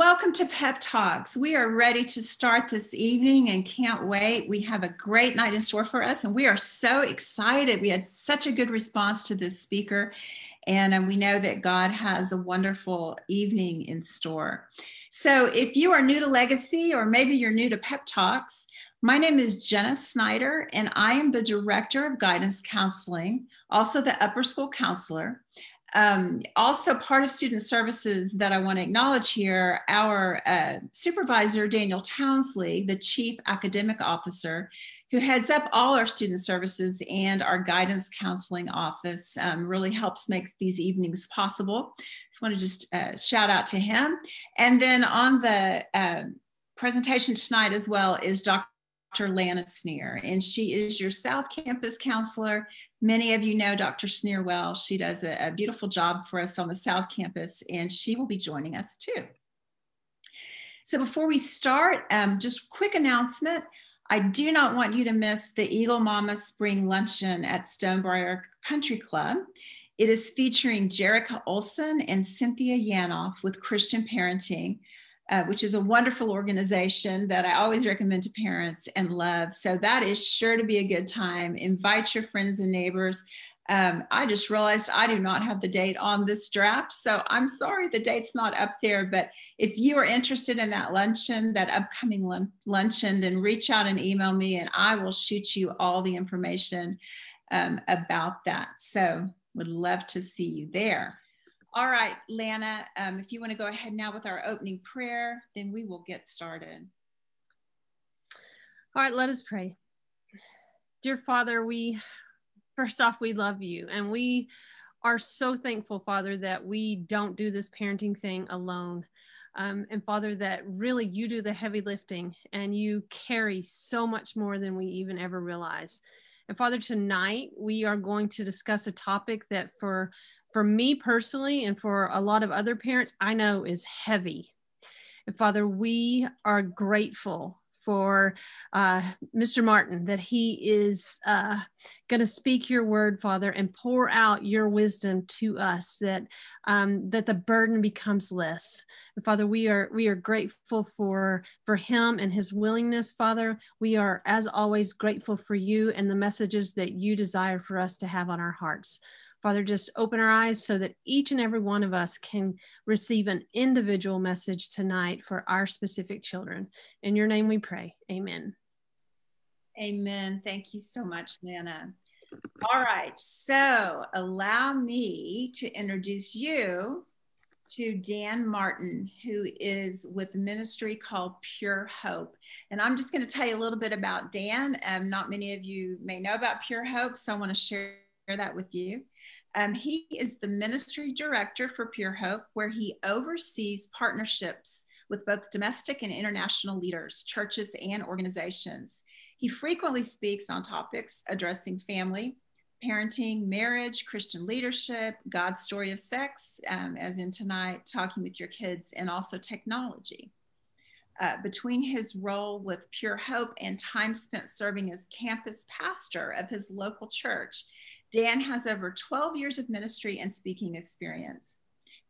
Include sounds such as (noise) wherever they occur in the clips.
Welcome to Pep Talks. We are ready to start this evening and can't wait. We have a great night in store for us, and we are so excited. We had such a good response to this speaker, and we know that God has a wonderful evening in store. So, if you are new to Legacy, or maybe you're new to Pep Talks, my name is Jenna Snyder, and I am the Director of Guidance Counseling, also the Upper School Counselor. Um, also, part of student services that I want to acknowledge here, our uh, supervisor, Daniel Townsley, the Chief Academic Officer, who heads up all our student services and our guidance counseling office, um, really helps make these evenings possible. Just want to just uh, shout out to him. And then on the uh, presentation tonight as well is Dr. Dr. Lana Sneer, and she is your South Campus counselor. Many of you know Dr. Sneer well. She does a, a beautiful job for us on the South Campus, and she will be joining us too. So before we start, um, just quick announcement. I do not want you to miss the Eagle Mama Spring Luncheon at Stonebriar Country Club. It is featuring Jerica Olson and Cynthia Yanof with Christian Parenting uh, which is a wonderful organization that I always recommend to parents and love. So that is sure to be a good time. Invite your friends and neighbors. Um, I just realized I do not have the date on this draft. So I'm sorry the date's not up there. But if you are interested in that luncheon, that upcoming lun- luncheon, then reach out and email me and I will shoot you all the information um, about that. So would love to see you there. All right, Lana, um, if you want to go ahead now with our opening prayer, then we will get started. All right, let us pray. Dear Father, we first off, we love you and we are so thankful, Father, that we don't do this parenting thing alone. Um, and Father, that really you do the heavy lifting and you carry so much more than we even ever realize. And Father, tonight we are going to discuss a topic that for for me personally and for a lot of other parents, I know is heavy. And Father, we are grateful for uh, Mr. Martin that he is uh, going to speak your word, Father, and pour out your wisdom to us that um, that the burden becomes less. And Father, we are we are grateful for for him and his willingness, Father. We are, as always, grateful for you and the messages that you desire for us to have on our hearts. Father, just open our eyes so that each and every one of us can receive an individual message tonight for our specific children. In your name we pray. Amen. Amen. Thank you so much, Nana. All right. So allow me to introduce you to Dan Martin, who is with a ministry called Pure Hope. And I'm just going to tell you a little bit about Dan. Um, not many of you may know about Pure Hope, so I want to share that with you. Um, he is the ministry director for Pure Hope, where he oversees partnerships with both domestic and international leaders, churches, and organizations. He frequently speaks on topics addressing family, parenting, marriage, Christian leadership, God's story of sex, um, as in tonight, talking with your kids, and also technology. Uh, between his role with Pure Hope and time spent serving as campus pastor of his local church, Dan has over 12 years of ministry and speaking experience.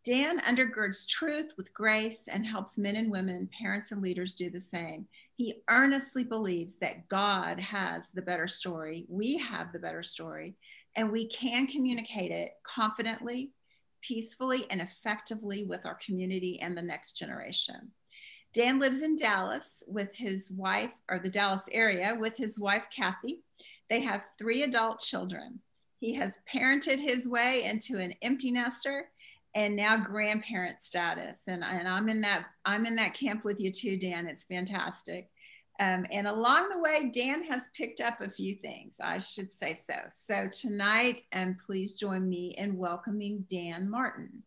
Dan undergirds truth with grace and helps men and women, parents and leaders do the same. He earnestly believes that God has the better story. We have the better story, and we can communicate it confidently, peacefully, and effectively with our community and the next generation. Dan lives in Dallas with his wife, or the Dallas area, with his wife, Kathy. They have three adult children. He has parented his way into an empty nester and now grandparent status. And, and I'm in that I'm in that camp with you too, Dan. It's fantastic. Um, and along the way, Dan has picked up a few things, I should say so. So tonight, and please join me in welcoming Dan Martin.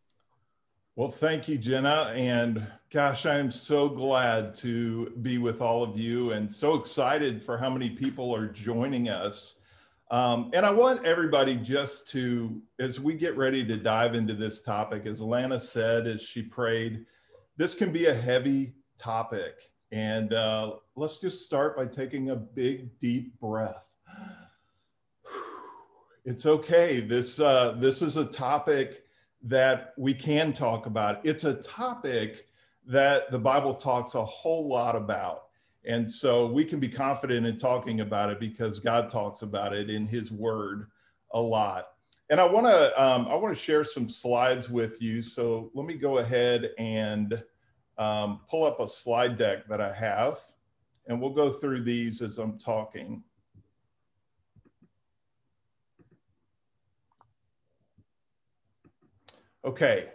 Well, thank you, Jenna. And gosh, I am so glad to be with all of you and so excited for how many people are joining us. Um, and I want everybody just to, as we get ready to dive into this topic, as Alana said, as she prayed, this can be a heavy topic. And uh, let's just start by taking a big, deep breath. (sighs) It's okay. This, uh, this is a topic that we can talk about. It's a topic that the Bible talks a whole lot about. And so we can be confident in talking about it because God talks about it in his word a lot. And I want to um, I want to share some slides with you. So let me go ahead and um, pull up a slide deck that I have, and we'll go through these as I'm talking. Okay,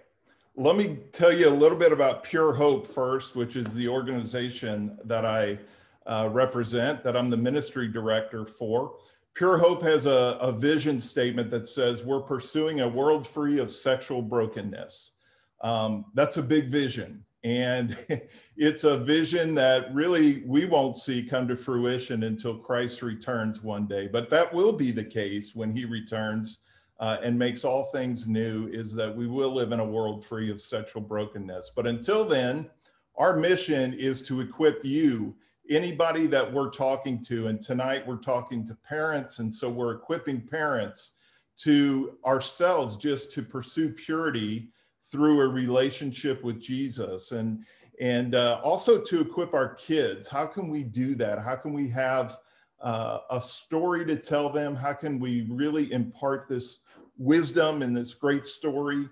let me tell you a little bit about Pure Hope first, which is the organization that I uh, represent, that I'm the ministry director for. Pure Hope has a, a vision statement that says we're pursuing a world free of sexual brokenness. Um, that's a big vision. And (laughs) it's a vision that really we won't see come to fruition until Christ returns one day. But that will be the case when he returns uh, and makes all things new, is that we will live in a world free of sexual brokenness. But until then, our mission is to equip you, anybody that we're talking to. And tonight we're talking to parents. And so we're equipping parents to ourselves just to pursue purity through a relationship with Jesus and and uh, also to equip our kids. How can we do that? How can we have uh, a story to tell them? How can we really impart this wisdom and this great story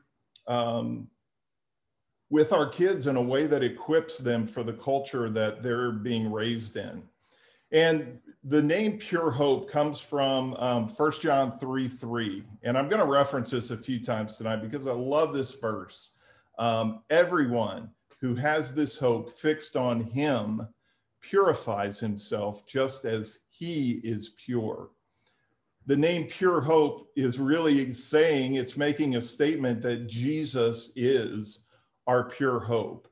um, with our kids in a way that equips them for the culture that they're being raised in? And the name Pure Hope comes from um, 1 John 3 3. And I'm going to reference this a few times tonight because I love this verse. Um, everyone who has this hope fixed on him purifies himself just as he is pure. The name Pure Hope is really saying, it's making a statement that Jesus is our pure hope.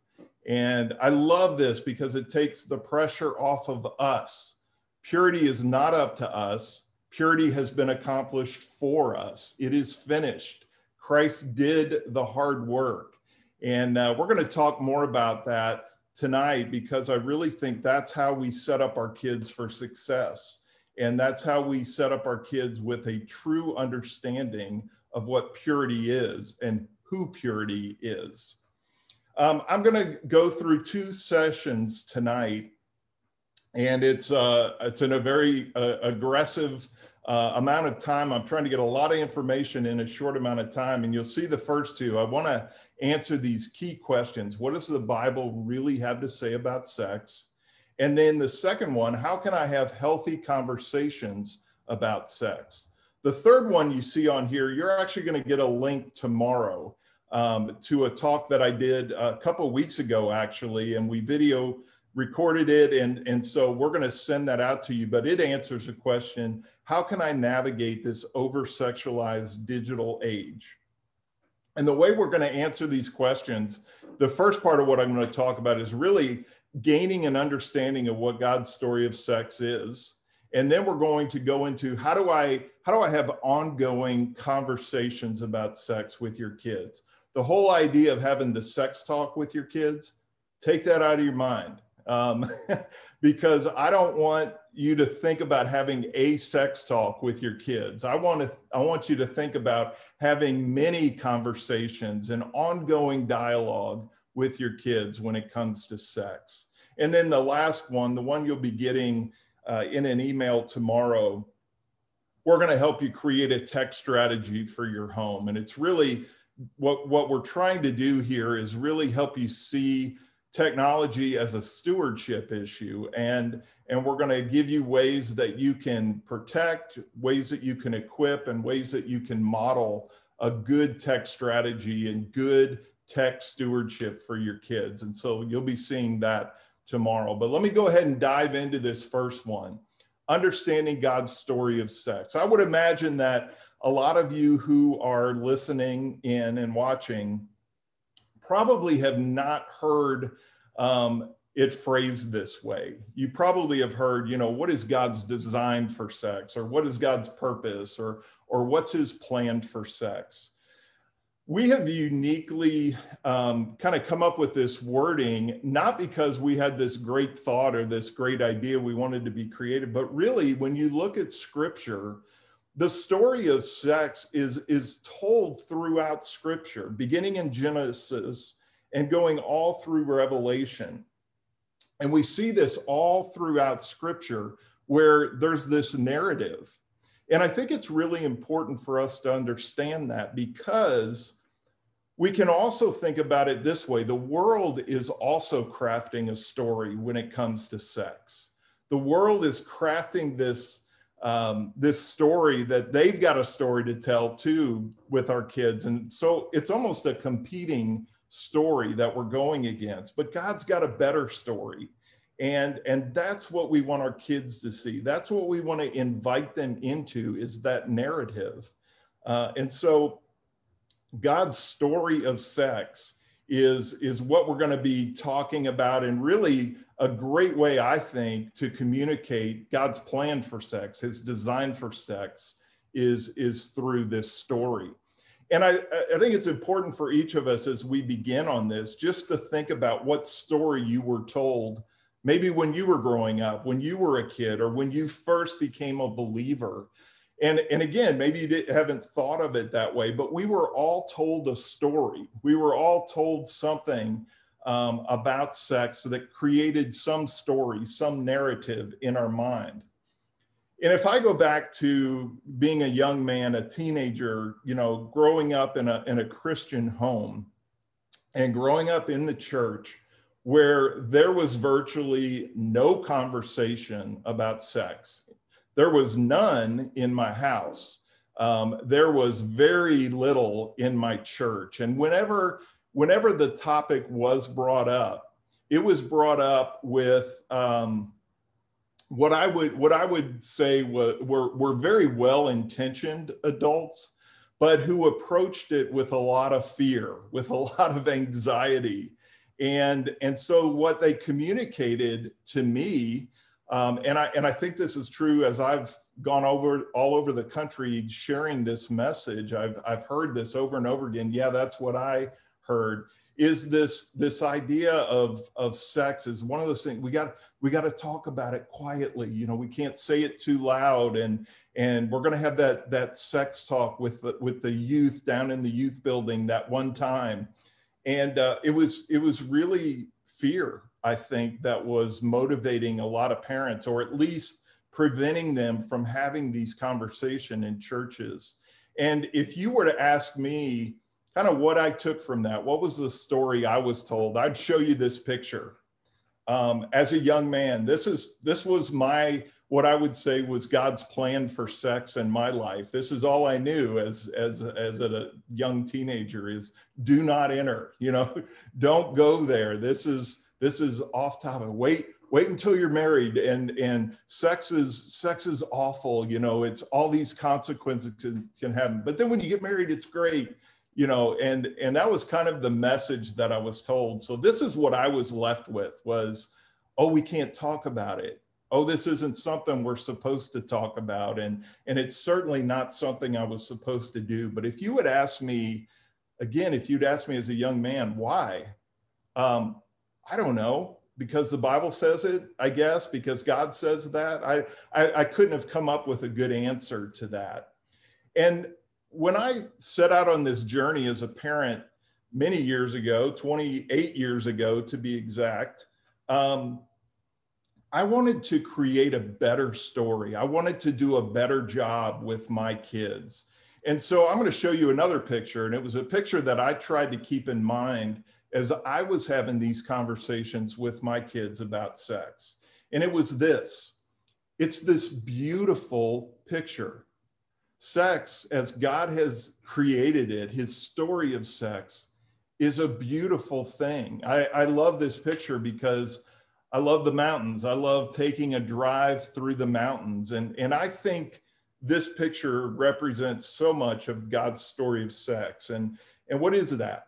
And I love this because it takes the pressure off of us. Purity is not up to us. Purity has been accomplished for us. It is finished. Christ did the hard work. And uh, we're going to talk more about that tonight because I really think that's how we set up our kids for success. And that's how we set up our kids with a true understanding of what purity is and who purity is. Um, I'm going to go through two sessions tonight, and it's uh, it's in a very uh, aggressive uh, amount of time. I'm trying to get a lot of information in a short amount of time, and you'll see the first two. I want to answer these key questions: What does the Bible really have to say about sex? And then the second one: How can I have healthy conversations about sex? The third one you see on here, you're actually going to get a link tomorrow um, to a talk that I did a couple weeks ago, actually, and we video recorded it. And, and so we're going to send that out to you, but it answers the question how can I navigate this over sexualized digital age? And the way we're going to answer these questions, the first part of what I'm going to talk about is really gaining an understanding of what God's story of sex is and then we're going to go into how do i how do i have ongoing conversations about sex with your kids the whole idea of having the sex talk with your kids, take that out of your mind. Um, (laughs) because I don't want you to think about having a sex talk with your kids. I want to, I want you to think about having many conversations and ongoing dialogue with your kids when it comes to sex. And then the last one, the one you'll be getting uh, in an email tomorrow, we're going to help you create a tech strategy for your home. And it's really what what we're trying to do here is really help you see technology as a stewardship issue and and we're going to give you ways that you can protect ways that you can equip and ways that you can model a good tech strategy and good tech stewardship for your kids and so you'll be seeing that tomorrow but let me go ahead and dive into this first one understanding god's story of sex i would imagine that a lot of you who are listening in and watching probably have not heard um, it phrased this way. You probably have heard, you know, what is God's design for sex, or what is God's purpose, or or what's His plan for sex. We have uniquely um, kind of come up with this wording, not because we had this great thought or this great idea we wanted to be creative, but really, when you look at Scripture, the story of sex is is told throughout scripture beginning in genesis and going all through Revelation. And we see this all throughout scripture where there's this narrative. And I think it's really important for us to understand that because we can also think about it this way the world is also crafting a story when it comes to sex. The world is crafting this um, this story that they've got a story to tell too with our kids. And so it's almost a competing story that we're going against, but God's got a better story. And, and that's what we want our kids to see. That's what we want to invite them into is that narrative. Uh, and so God's story of sex is, is what we're going to be talking about and really a great way, I think, to communicate God's plan for sex, his design for sex, is, is through this story. And I, I think it's important for each of us as we begin on this just to think about what story you were told, maybe when you were growing up, when you were a kid, or when you first became a believer. And, and again, maybe you haven't thought of it that way, but we were all told a story. We were all told something um, about sex that created some story, some narrative in our mind. And if I go back to being a young man, a teenager, you know, growing up in a, in a Christian home and growing up in the church where there was virtually no conversation about sex, there was none in my house. Um, there was very little in my church. And whenever whenever the topic was brought up, it was brought up with um, what I would what I would say were, were, were very well intentioned adults, but who approached it with a lot of fear, with a lot of anxiety, and and so what they communicated to me, um, and I and I think this is true as I've gone over all over the country sharing this message. I've I've heard this over and over again. Yeah, that's what I heard is this this idea of of sex is one of those things we got we got to talk about it quietly you know we can't say it too loud and and we're going to have that that sex talk with the, with the youth down in the youth building that one time and uh, it was it was really fear i think that was motivating a lot of parents or at least preventing them from having these conversation in churches and if you were to ask me kind of what I took from that. What was the story I was told? I'd show you this picture. Um, as a young man, this is this was my what I would say was God's plan for sex in my life. This is all I knew as as as a young teenager is do not enter. You know, (laughs) don't go there. This is this is off topic. Wait wait until you're married and and sex is sex is awful you know it's all these consequences can, can happen but then when you get married it's great you know and and that was kind of the message that i was told. So this is what i was left with was oh we can't talk about it. Oh this isn't something we're supposed to talk about. And and it's certainly not something i was supposed to do. But if you had asked me again if you'd asked me as a young man why um, i don't know because the bible says it i guess because god says that I, I i couldn't have come up with a good answer to that. And when I set out on this journey as a parent many years ago, 28 years ago to be exact, um, I wanted to create a better story. I wanted to do a better job with my kids. And so I'm going to show you another picture. And it was a picture that I tried to keep in mind as I was having these conversations with my kids about sex. And it was this it's this beautiful picture sex as God has created it, his story of sex is a beautiful thing. I, I love this picture because I love the mountains. I love taking a drive through the mountains. And, and I think this picture represents so much of God's story of sex. And, and what is that?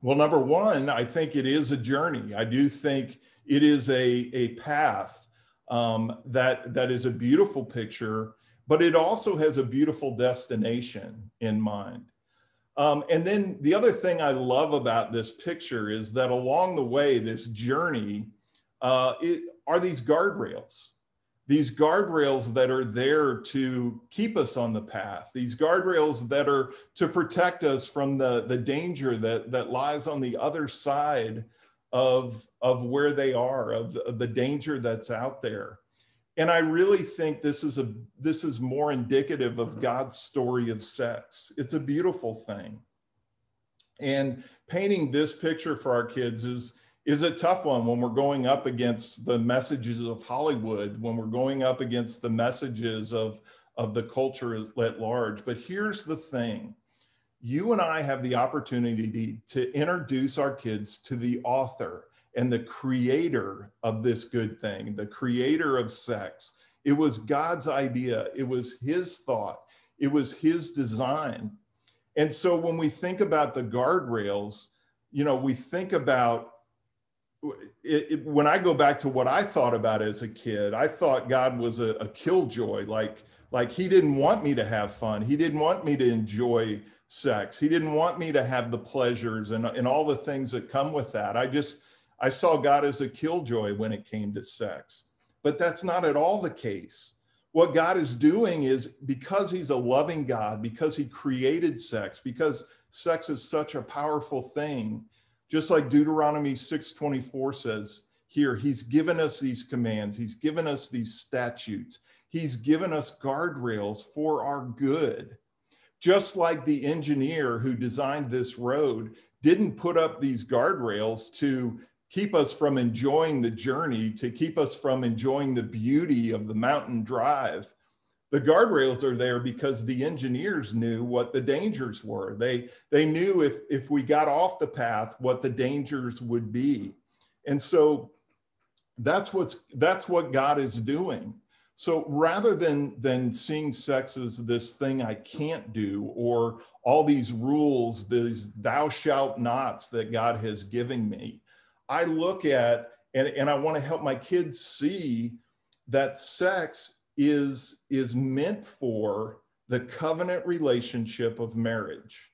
Well, number one, I think it is a journey. I do think it is a, a path um, that, that is a beautiful picture but it also has a beautiful destination in mind. Um, and then the other thing I love about this picture is that along the way, this journey, uh, it, are these guardrails. these guardrails that are there to keep us on the path, these guardrails that are to protect us from the, the danger that, that lies on the other side of, of where they are, of, of the danger that's out there. And I really think this is a this is more indicative of mm-hmm. God's story of sex. It's a beautiful thing. And painting this picture for our kids is is a tough one when we're going up against the messages of Hollywood, when we're going up against the messages of, of the culture at large. But here's the thing you and I have the opportunity to introduce our kids to the author and the creator of this good thing, the creator of sex. It was God's idea, it was his thought, it was his design. And so when we think about the guardrails, you know, we think about it, it, when I go back to what I thought about as a kid, I thought God was a, a killjoy. Like, like he didn't want me to have fun. He didn't want me to enjoy sex. He didn't want me to have the pleasures and, and all the things that come with that. I just, I saw God as a killjoy when it came to sex. But that's not at all the case. What God is doing is because He's a loving God, because He created sex, because sex is such a powerful thing, just like Deuteronomy 6:24 says here, he's given us these commands, he's given us these statutes, he's given us guardrails for our good. Just like the engineer who designed this road didn't put up these guardrails to keep us from enjoying the journey, to keep us from enjoying the beauty of the mountain drive the guardrails are there because the engineers knew what the dangers were. They they knew if if we got off the path what the dangers would be. And so that's what's that's what God is doing. So rather than than seeing sex as this thing I can't do or all these rules, these thou shalt nots that God has given me, I look at and, and I want to help my kids see that sex is is meant for the covenant relationship of marriage.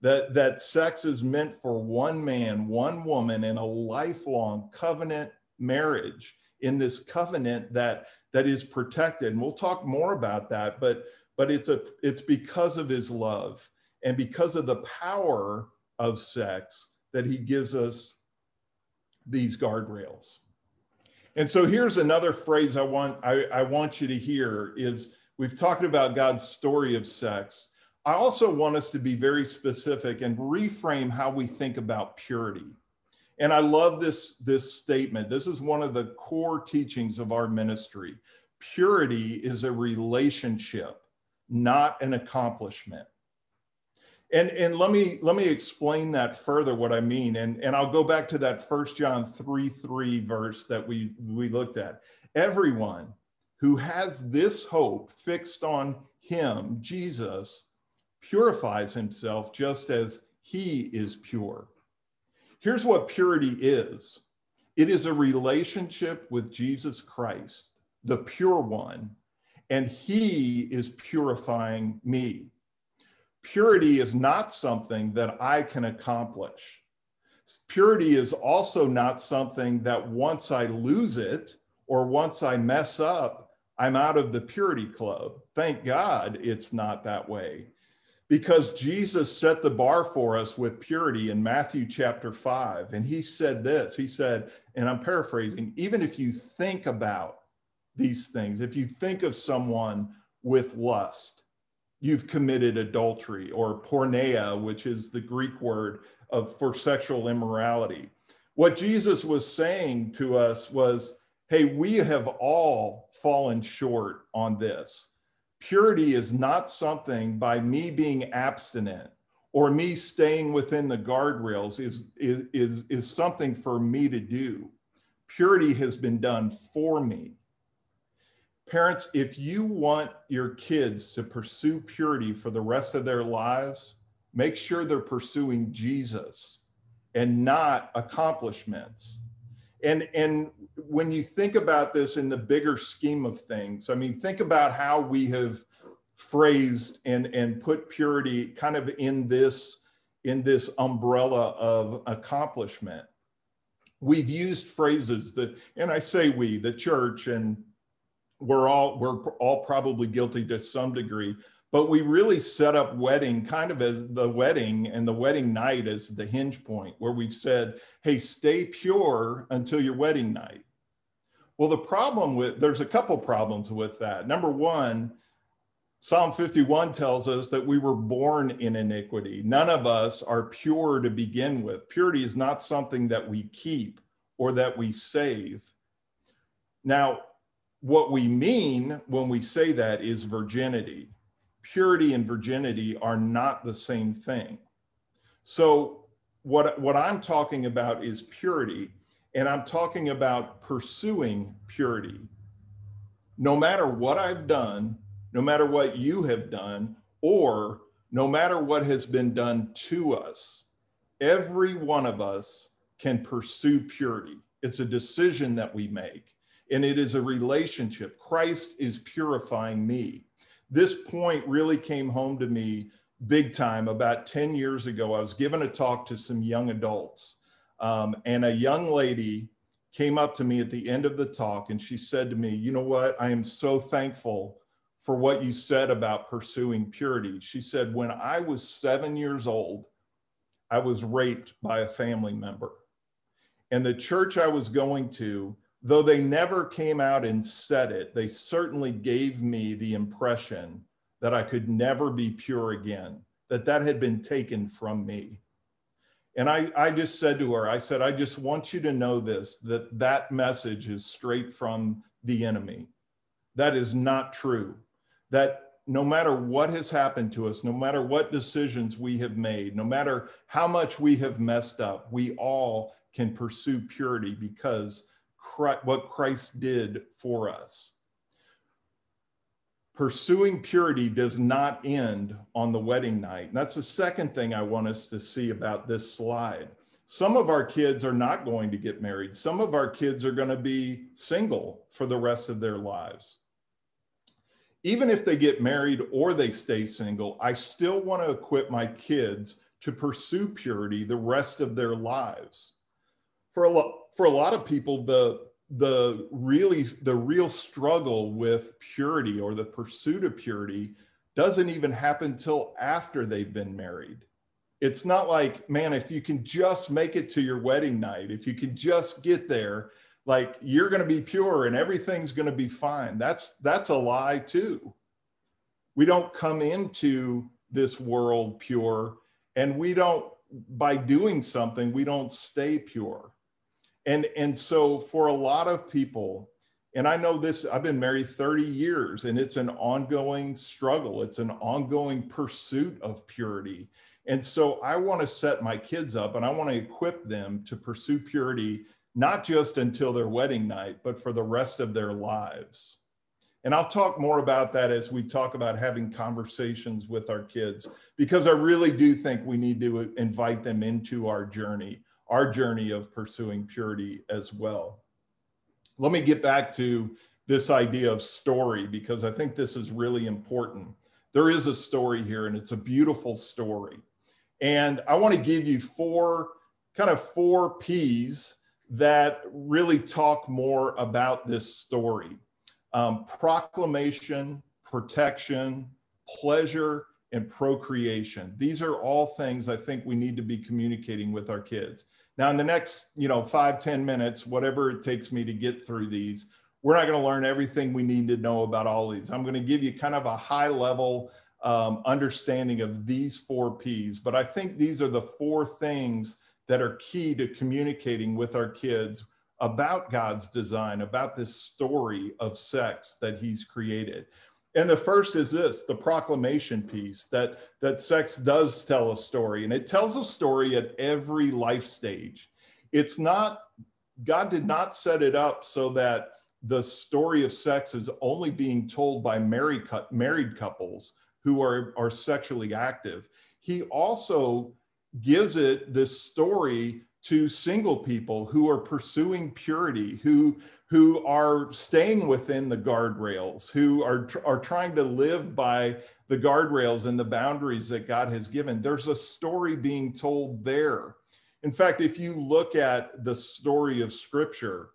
That that sex is meant for one man one woman in a lifelong covenant marriage in this covenant that that is protected. And we'll talk more about that but but it's a it's because of his love and because of the power of sex that he gives us these guardrails and so here's another phrase I want I, I want you to hear is we've talked about God's story of sex. I also want us to be very specific and reframe how we think about purity. And I love this, this statement. This is one of the core teachings of our ministry. Purity is a relationship, not an accomplishment. And, and let me let me explain that further what I mean. And, and I'll go back to that first John 3 3 verse that we, we looked at. Everyone who has this hope fixed on him, Jesus, purifies himself just as he is pure. Here's what purity is it is a relationship with Jesus Christ, the pure one, and he is purifying me purity is not something that I can accomplish. Purity is also not something that once I lose it or once I mess up, I'm out of the purity club. Thank God it's not that way. Because Jesus set the bar for us with purity in Matthew chapter 5. And he said this He said, and I'm paraphrasing, even if you think about these things, if you think of someone with lust, you've committed adultery or porneia, which is the Greek word of for sexual immorality. What Jesus was saying to us was, hey, we have all fallen short on this. Purity is not something by me being abstinent or me staying within the guardrails is, is, is, is something for me to do. Purity has been done for me. Parents, if you want your kids to pursue purity for the rest of their lives, make sure they're pursuing Jesus and not accomplishments. And, and when you think about this in the bigger scheme of things, I mean, think about how we have phrased and, and put purity kind of in this, in this umbrella of accomplishment. We've used phrases that, and I say we, the church and we're all we're all probably guilty to some degree but we really set up wedding kind of as the wedding and the wedding night as the hinge point where we've said hey stay pure until your wedding night. Well the problem with there's a couple problems with that. Number one psalm 51 tells us that we were born in iniquity. None of us are pure to begin with. Purity is not something that we keep or that we save. Now what we mean when we say that is virginity. Purity and virginity are not the same thing. So, what, what I'm talking about is purity, and I'm talking about pursuing purity. No matter what I've done, no matter what you have done, or no matter what has been done to us, every one of us can pursue purity. It's a decision that we make and it is a relationship. Christ is purifying me. This point really came home to me big time about 10 years ago. I was given a talk to some young adults, um, and a young lady came up to me at the end of the talk and she said to me, You know what? I am so thankful for what you said about pursuing purity. She said, When I was seven years old, I was raped by a family member. And the church I was going to, though they never came out and said it, they certainly gave me the impression that I could never be pure again, that that had been taken from me. And I, I just said to her, I said, I just want you to know this that that message is straight from the enemy. That is not true. That no matter what has happened to us, no matter what decisions we have made, no matter how much we have messed up, we all can pursue purity because Christ, what Christ did for us. Pursuing purity does not end on the wedding night. And that's the second thing I want us to see about this slide. Some of our kids are not going to get married. Some of our kids are going to be single for the rest of their lives. Even if they get married or they stay single, I still want to equip my kids to pursue purity the rest of their lives for a lot for a lot of people the the really the real struggle with purity or the pursuit of purity doesn't even happen till after they've been married. It's not like man if you can just make it to your wedding night if you can just get there like you're going to be pure and everything's going to be fine. That's that's a lie too. We don't come into this world pure and we don't by doing something we don't stay pure and and so for a lot of people and i know this i've been married 30 years and it's an ongoing struggle. It's an ongoing pursuit of purity. And so i want to set my kids up and i want to equip them to pursue purity not just until their wedding night but for the rest of their lives. And I'll talk more about that as we talk about having conversations with our kids, because I really do think we need to invite them into our journey our journey of pursuing purity as well. Let me get back to this idea of story because I think this is really important. There is a story here and it's a beautiful story. And I want to give you four kind of four P's that really talk more about this story um, proclamation, protection, pleasure, and procreation. These are all things I think we need to be communicating with our kids. Now, in the next, you know, five ten minutes, whatever it takes me to get through these, we're not going to learn everything we need to know about all these. I'm going to give you kind of a high level um, understanding of these four P's, but I think these are the four things that are key to communicating with our kids about God's design, about this story of sex that He's created. And the first is this the proclamation piece that, that sex does tell a story, and it tells a story at every life stage. It's not, God did not set it up so that the story of sex is only being told by married, married couples who are, are sexually active. He also gives it this story to single people who are pursuing purity, who who are staying within the guardrails, who are are trying to live by the guardrails and the boundaries that God has given. There's a story being told there. In fact, if you look at the story of Scripture,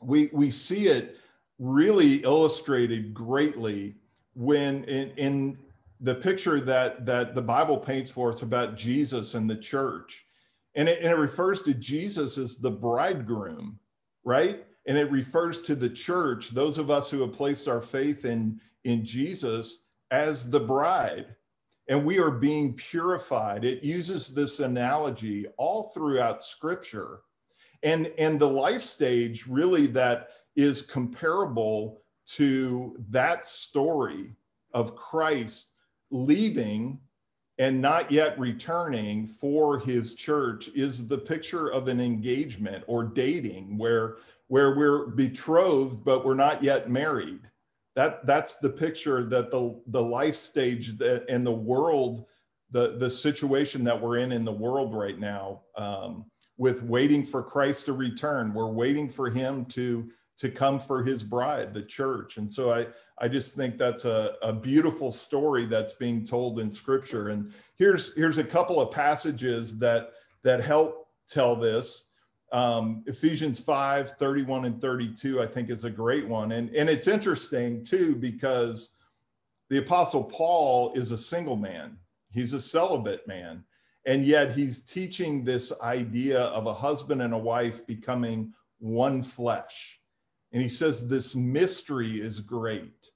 we we see it really illustrated greatly when in, in the picture that that the Bible paints for us about Jesus and the church. And it, and it refers to Jesus as the bridegroom, right? And it refers to the church, those of us who have placed our faith in, in Jesus as the bride. And we are being purified. It uses this analogy all throughout scripture. And, and the life stage really that is comparable to that story of Christ leaving and not yet returning for his church is the picture of an engagement or dating where where we're betrothed but we're not yet married. That that's the picture that the the life stage that and the world the the situation that we're in in the world right now um, with waiting for christ to return we're waiting for him to to come for his bride, the church. And so I, I just think that's a, a beautiful story that's being told in scripture. And here's, here's a couple of passages that, that help tell this. Um, Ephesians 5, 31 and 32, I think is a great one. And, and it's interesting too, because the apostle Paul is a single man. He's a celibate man. And yet he's teaching this idea of a husband and a wife becoming one flesh and he says, This mystery is great,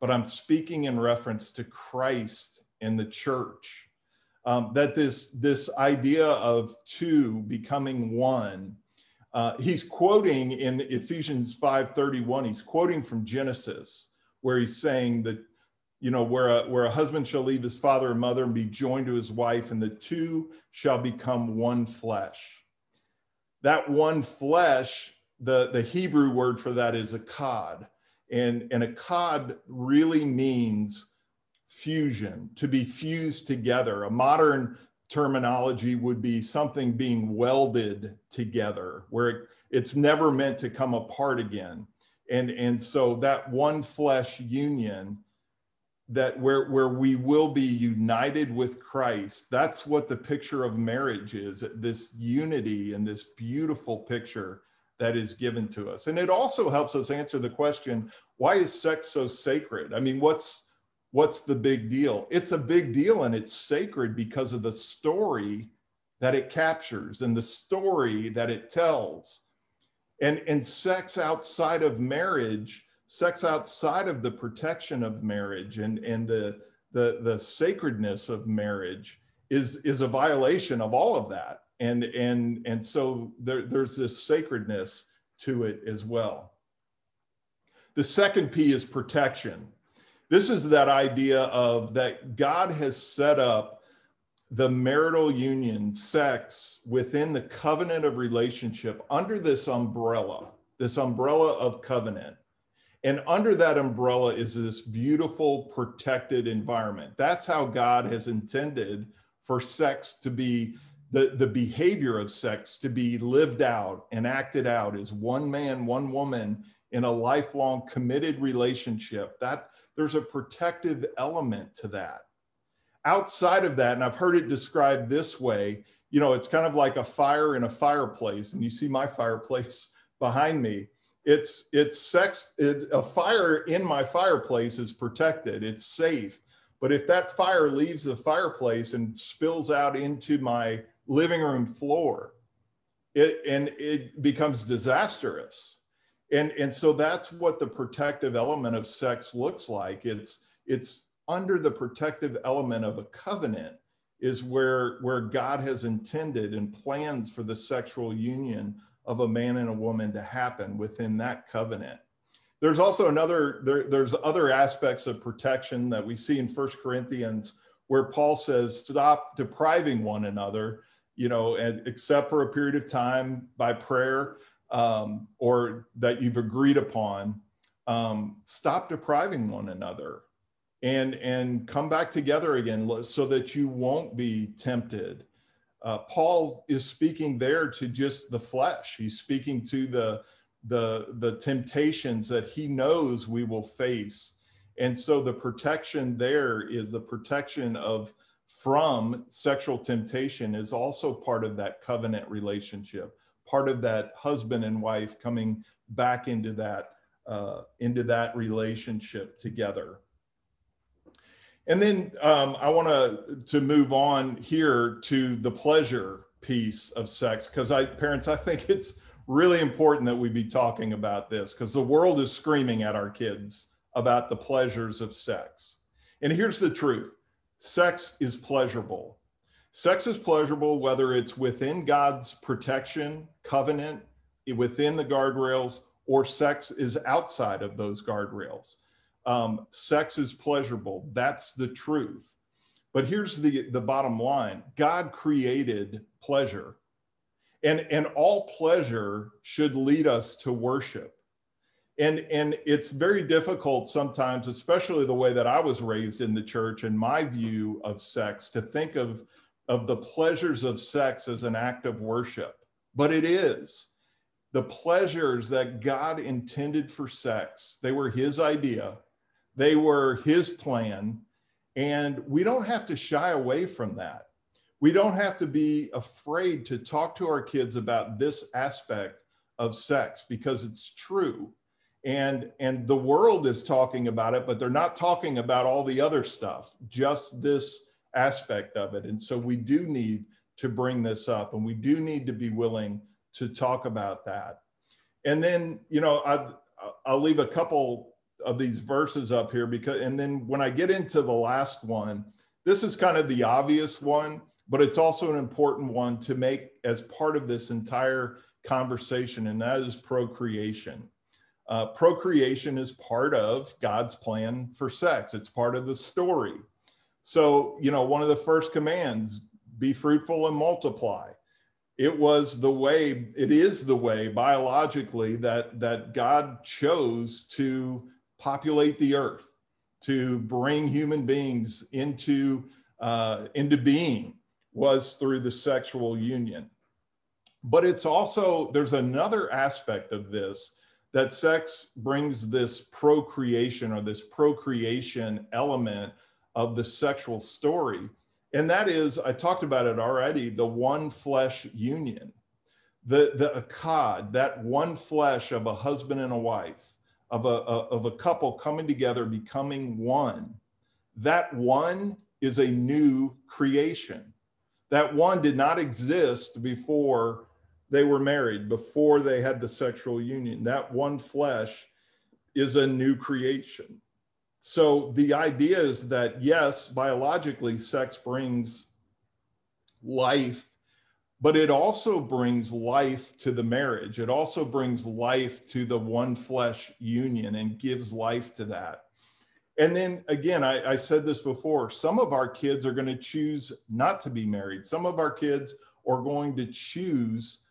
but I'm speaking in reference to Christ and the church. Um, that this, this idea of two becoming one, uh, he's quoting in Ephesians 5:31, he's quoting from Genesis, where he's saying that, you know, where a, where a husband shall leave his father and mother and be joined to his wife, and the two shall become one flesh. That one flesh the, the Hebrew word for that is echad. And, and echad really means fusion, to be fused together. A modern terminology would be something being welded together, where it, it's never meant to come apart again. And, and so that one flesh union that where, where we will be united with Christ, that's what the picture of marriage is, this unity and this beautiful picture that is given to us. And it also helps us answer the question, why is sex so sacred? I mean, what's what's the big deal? It's a big deal and it's sacred because of the story that it captures and the story that it tells. And, and sex outside of marriage, sex outside of the protection of marriage and, and the, the, the sacredness of marriage is, is a violation of all of that and and and so there, there's this sacredness to it as well. The second p is protection. This is that idea of that god has set up the marital union sex within the covenant of relationship under this umbrella this umbrella of covenant. And under that umbrella is this beautiful protected environment. That's how god has intended for sex to be the, the behavior of sex to be lived out and acted out as one man, one woman in a lifelong committed relationship, that there's a protective element to that. Outside of that, and I've heard it described this way, you know, it's kind of like a fire in a fireplace, and you see my fireplace (laughs) behind me. It's it's sex, it's a fire in my fireplace is protected, it's safe. But if that fire leaves the fireplace and spills out into my living room floor it, and it becomes disastrous. And and so that's what the protective element of sex looks like. It's it's under the protective element of a covenant is where where god has intended and plans for the sexual union of a man and a woman to happen within that covenant. There's also another there, there's other aspects of protection that we see in first corinthians where paul says stop depriving one another you know, and except for a period of time by prayer um, or that you've agreed upon, um, stop depriving one another and and come back together again so that you won't be tempted. Uh, Paul is speaking there to just the flesh. He's speaking to the the the temptations that he knows we will face. And so the protection there is the protection of from sexual temptation is also part of that covenant relationship, part of that husband and wife coming back into that uh, into that relationship together. And then um, I want to to move on here to the pleasure piece of sex because I parents I think it's really important that we be talking about this because the world is screaming at our kids about the pleasures of sex. And here's the truth. Sex is pleasurable. Sex is pleasurable whether it's within God's protection, covenant, within the guardrails, or sex is outside of those guardrails um, sex is pleasurable. That's the truth. But here's the, the bottom line God created pleasure, and, and all pleasure should lead us to worship. And, and it's very difficult sometimes, especially the way that I was raised in the church and my view of sex, to think of, of the pleasures of sex as an act of worship. But it is. The pleasures that God intended for sex, they were his idea they were his plan. And we don't have to shy away from that. We don't have to be afraid to talk to our kids about this aspect of sex because it's true. And, and the world is talking about it, but they're not talking about all the other stuff, just this aspect of it. And so we do need to bring this up and we do need to be willing to talk about that. And then, you know, I, I'll leave a couple of these verses up here because and then when I get into the last one, this is kind of the obvious one, but it's also an important one to make as part of this entire conversation, and that is procreation. Uh, procreation is part of God's plan for sex. It's part of the story. So, you know, one of the first commands, be fruitful and multiply. It was the way, it is the way biologically that, that God chose to populate the earth, to bring human beings into, uh, into being was through the sexual union. But it's also, there's another aspect of this that sex brings this procreation or this procreation element of the sexual story. And that is, I talked about it already, the one flesh union, the, the echad, that one flesh of a husband and a wife of a, a, of a couple coming together, becoming one. That one is a new creation. That one did not exist before they were married, before they had the sexual union. That one flesh is a new creation. So the idea is that, yes, biologically, sex brings life but it also brings life to the marriage. It also brings life to the one flesh union and gives life to that. And then again, I, I said this before some of our kids are going to choose not to be married, some of our kids are going to choose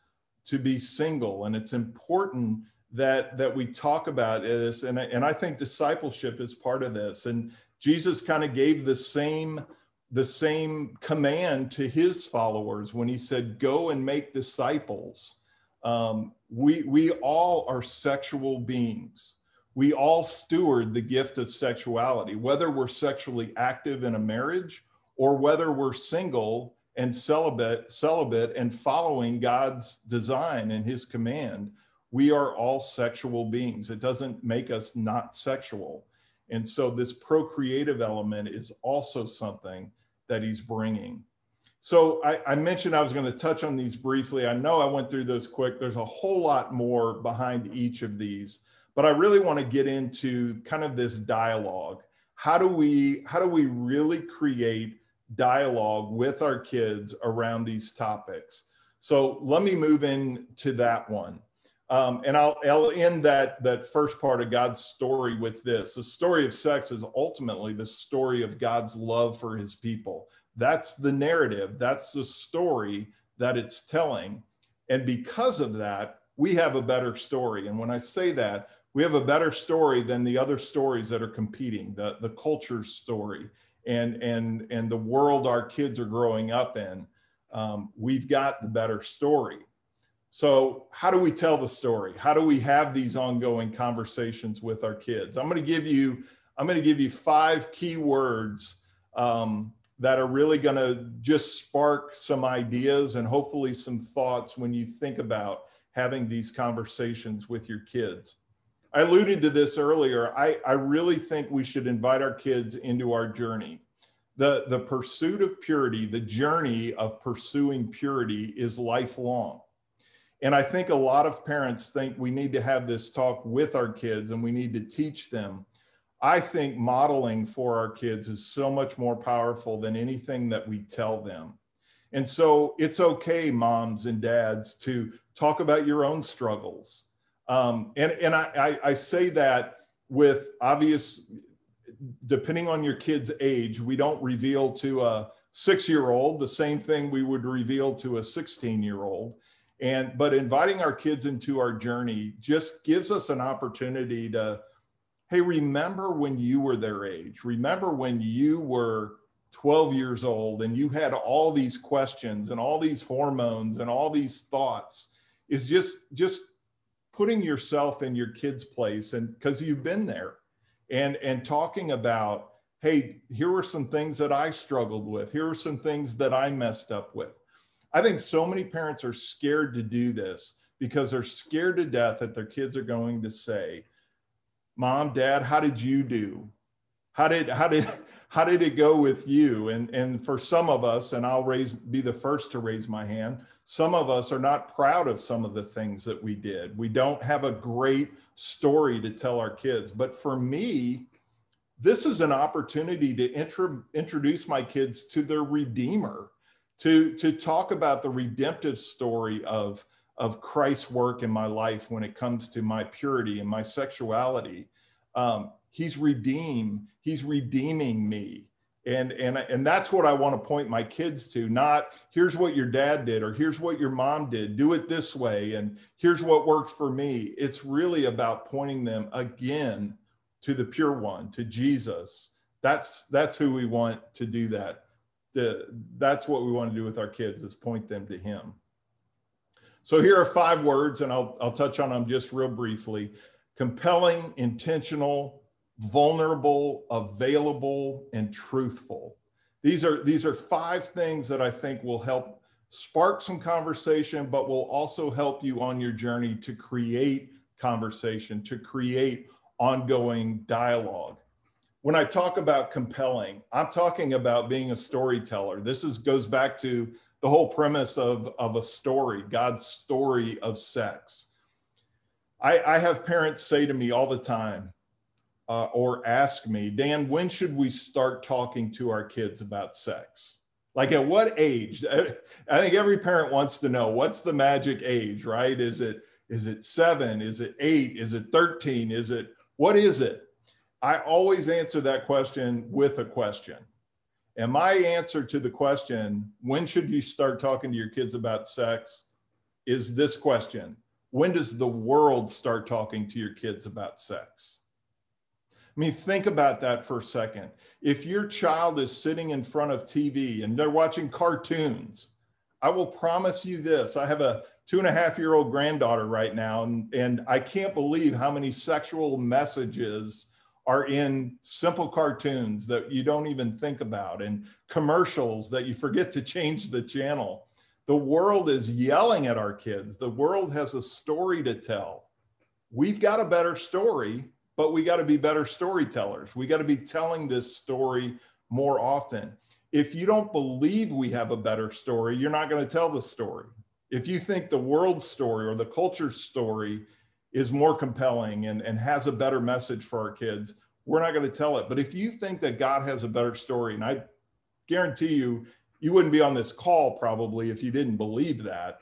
to be single. And it's important that that we talk about this and, and i think discipleship is part of this and jesus kind of gave the same the same command to his followers when he said, Go and make disciples. Um, we, we all are sexual beings. We all steward the gift of sexuality, whether we're sexually active in a marriage or whether we're single and celibate, celibate and following God's design and his command. We are all sexual beings. It doesn't make us not sexual. And so, this procreative element is also something that he's bringing. So I, I, mentioned I was going to touch on these briefly. I know I went through those quick. There's a whole lot more behind each of these, but I really want to get into kind of this dialogue. How do we how do we really create dialogue with our kids around these topics? So let me move into that one. Um, and I'll, I'll end that, that first part of God's story with this. The story of sex is ultimately the story of God's love for his people. That's the narrative, that's the story that it's telling. And because of that, we have a better story. And when I say that, we have a better story than the other stories that are competing, the, the culture story and, and, and the world our kids are growing up in. Um, we've got the better story. So, how do we tell the story? How do we have these ongoing conversations with our kids? I'm going to give you I'm going to give you five key words um, that are really going to just spark some ideas and hopefully some thoughts when you think about having these conversations with your kids. I alluded to this earlier. I, I really think we should invite our kids into our journey. The, the pursuit of purity, the journey of pursuing purity is lifelong. And I think a lot of parents think we need to have this talk with our kids and we need to teach them. I think modeling for our kids is so much more powerful than anything that we tell them. And so it's okay, moms and dads, to talk about your own struggles. Um, and and I, I, I say that with obvious, depending on your kid's age, we don't reveal to a six year old the same thing we would reveal to a 16 year old. And but inviting our kids into our journey just gives us an opportunity to, hey, remember when you were their age. Remember when you were 12 years old and you had all these questions and all these hormones and all these thoughts is just just putting yourself in your kids place and because you've been there and and talking about hey here were some things that i struggled with. Here are some things that i messed up with. I think so many parents are scared to do this because they're scared to death that their kids are going to say mom dad how did you do how did how did (laughs) how did it go with you? And and for some of us and i'll raise be the first to raise my hand some of us are not proud of some of the things that we did. We don't have a great story to tell our kids. But for me this is an opportunity to intro, introduce my kids to their redeemer to to talk about the redemptive story of of christ's work in my life when it comes to my purity and my sexuality. Um, he's redeemed he's redeeming me. And and and that's what i want to point my kids to not here's what your dad did or here's what your mom did. Do it this way and here's what works for me. It's really about pointing them again to the pure one to jesus. That's that's who we want to do that. The, that's what we want to do with our kids is point them to him. So here are five words and i'll, I'll touch on them just real briefly. Compelling intentional vulnerable, available, and truthful. These are, these are five things that I think will help spark some conversation, but will also help you on your journey to create conversation, to create ongoing dialogue. When I talk about compelling, I'm talking about being a storyteller. This is goes back to the whole premise of, of a story, God's story of sex. I, I have parents say to me all the time, uh, or ask me, Dan, when should we start talking to our kids about sex? Like at what age? (laughs) I think every parent wants to know what's the magic age, right? Is it is it seven? Is it eight? Is it 13? Is it what is it? I always answer that question with a question. And my answer to the question, when should you start talking to your kids about sex, is this question When does the world start talking to your kids about sex? I mean, think about that for a second. If your child is sitting in front of TV and they're watching cartoons, I will promise you this. I have a two and a half year old granddaughter right now, and, and I can't believe how many sexual messages are in simple cartoons that you don't even think about and commercials that you forget to change the channel. The world is yelling at our kids. The world has a story to tell. We've got a better story but we got to be better storytellers. We got to be telling this story more often. If you don't believe we have a better story, you're not going to tell the story. If you think the world story or the culture story is more compelling and, and has a better message for our kids, we're not going to tell it. But if you think that God has a better story, and I guarantee you, you wouldn't be on this call probably if you didn't believe that.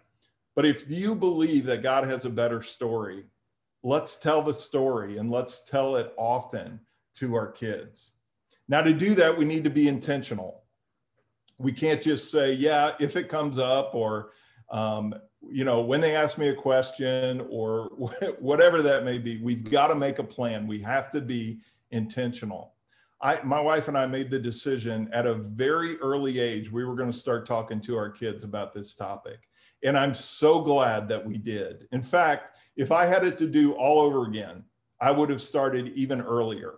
But if you believe that God has a better story, let's tell the story and let's tell it often to our kids. Now, to do that, we need to be intentional. We can't just say, yeah, if it comes up, or, um, you know, when they ask me a question, or (laughs) whatever that may be, we've got to make a plan. We have to be intentional. I, my wife and I made the decision at a very early age, we were going to start talking to our kids about this topic. And I'm so glad that we did. In fact, if I had it to do all over again, I would have started even earlier.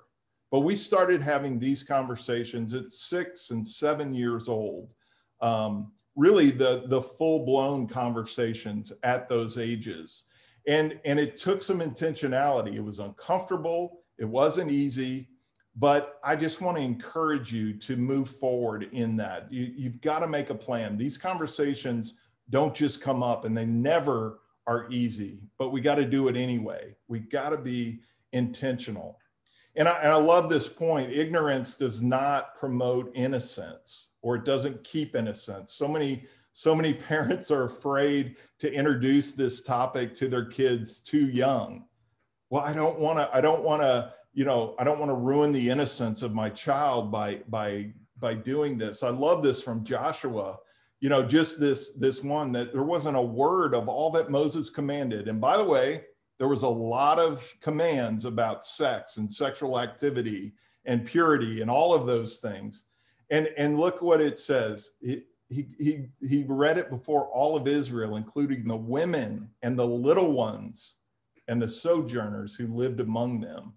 But we started having these conversations at six and seven years old. Um, really, the, the full blown conversations at those ages. And, and it took some intentionality. It was uncomfortable, it wasn't easy, but I just want to encourage you to move forward in that. You, you've got to make a plan. These conversations don't just come up and they never are easy, but we got to do it anyway. We got to be intentional. And I, and I love this point ignorance does not promote innocence or it doesn't keep innocence. So many so many (laughs) parents are afraid to introduce this topic to their kids too young. Well, I don't want to I don't want to, you know, I don't want to ruin the innocence of my child by by by doing this. I love this from Joshua. You know, just this this one that there wasn't a word of all that Moses commanded. And by the way, there was a lot of commands about sex and sexual activity and purity and all of those things. And, and look what it says. He, he, he, he read it before all of Israel, including the women and the little ones and the sojourners who lived among them.